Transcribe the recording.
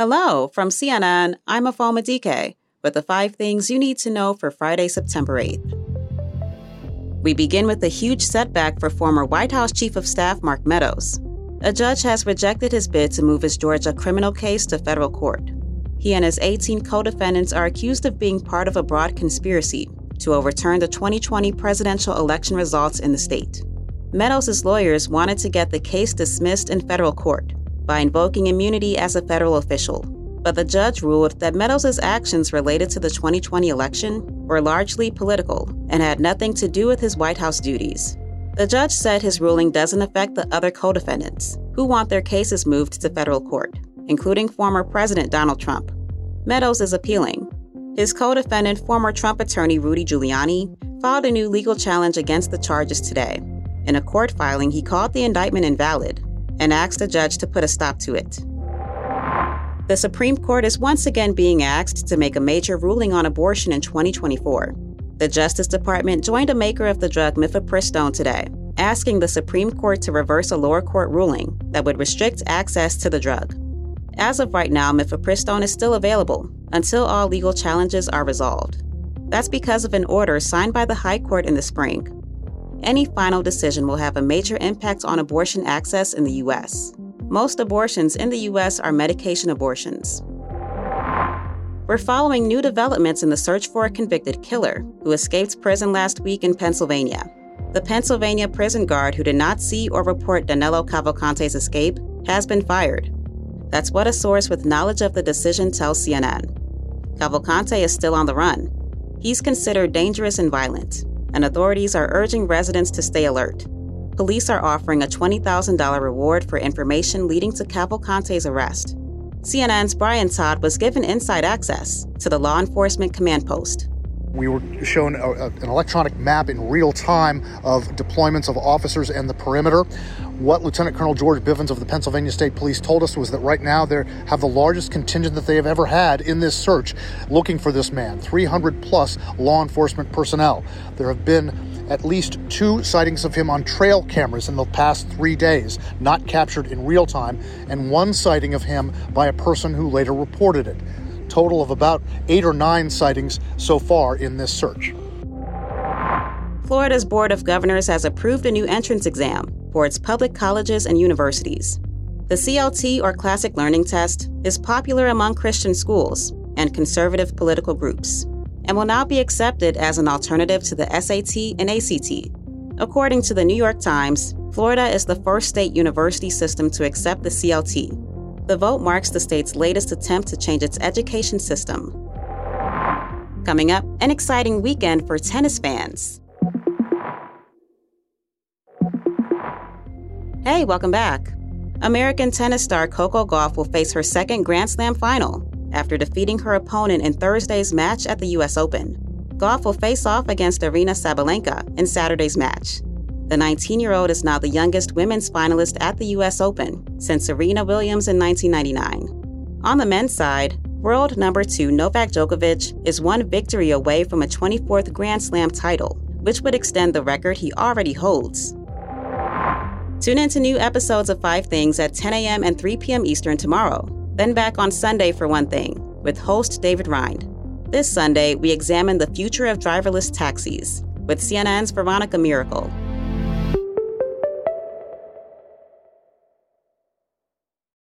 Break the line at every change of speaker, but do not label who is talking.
Hello, from CNN, I'm Afoma Dike with the five things you need to know for Friday, September 8th. We begin with a huge setback for former White House Chief of Staff Mark Meadows. A judge has rejected his bid to move his Georgia criminal case to federal court. He and his 18 co defendants are accused of being part of a broad conspiracy to overturn the 2020 presidential election results in the state. Meadows' lawyers wanted to get the case dismissed in federal court by invoking immunity as a federal official, but the judge ruled that Meadows' actions related to the 2020 election were largely political and had nothing to do with his White House duties. The judge said his ruling doesn't affect the other co defendants, who want their cases moved to federal court, including former President Donald Trump. Meadows is appealing. His co defendant, former Trump attorney Rudy Giuliani, filed a new legal challenge against the charges today. In a court filing, he called the indictment invalid and asked the judge to put a stop to it. The Supreme Court is once again being asked to make a major ruling on abortion in 2024. The Justice Department joined a maker of the drug mifepristone today, asking the Supreme Court to reverse a lower court ruling that would restrict access to the drug. As of right now, mifepristone is still available until all legal challenges are resolved. That's because of an order signed by the High Court in the spring. Any final decision will have a major impact on abortion access in the U.S. Most abortions in the U.S. are medication abortions. We're following new developments in the search for a convicted killer who escaped prison last week in Pennsylvania. The Pennsylvania prison guard who did not see or report Danilo Cavalcante's escape has been fired. That's what a source with knowledge of the decision tells CNN. Cavalcante is still on the run. He's considered dangerous and violent, and authorities are urging residents to stay alert police are offering a $20,000 reward for information leading to Cavalcante's arrest. CNN's Brian Todd was given inside access to the law enforcement command post.
We were shown a, a, an electronic map in real time of deployments of officers and the perimeter. What Lieutenant Colonel George Bivens of the Pennsylvania State Police told us was that right now they have the largest contingent that they have ever had in this search looking for this man 300 plus law enforcement personnel. There have been at least two sightings of him on trail cameras in the past three days, not captured in real time, and one sighting of him by a person who later reported it. Total of about eight or nine sightings so far in this search.
Florida's Board of Governors has approved a new entrance exam for its public colleges and universities. The CLT or Classic Learning Test is popular among Christian schools and conservative political groups and will now be accepted as an alternative to the SAT and ACT. According to the New York Times, Florida is the first state university system to accept the CLT. The vote marks the state's latest attempt to change its education system. Coming up, an exciting weekend for tennis fans. Hey, welcome back. American tennis star Coco Gauff will face her second Grand Slam final after defeating her opponent in Thursday's match at the US Open. Gauff will face off against Aryna Sabalenka in Saturday's match. The 19 year old is now the youngest women's finalist at the US Open since Serena Williams in 1999. On the men's side, world number two Novak Djokovic is one victory away from a 24th Grand Slam title, which would extend the record he already holds. Tune in to new episodes of Five Things at 10 a.m. and 3 p.m. Eastern tomorrow. Then back on Sunday for One Thing with host David Rind. This Sunday, we examine the future of driverless taxis with CNN's Veronica Miracle.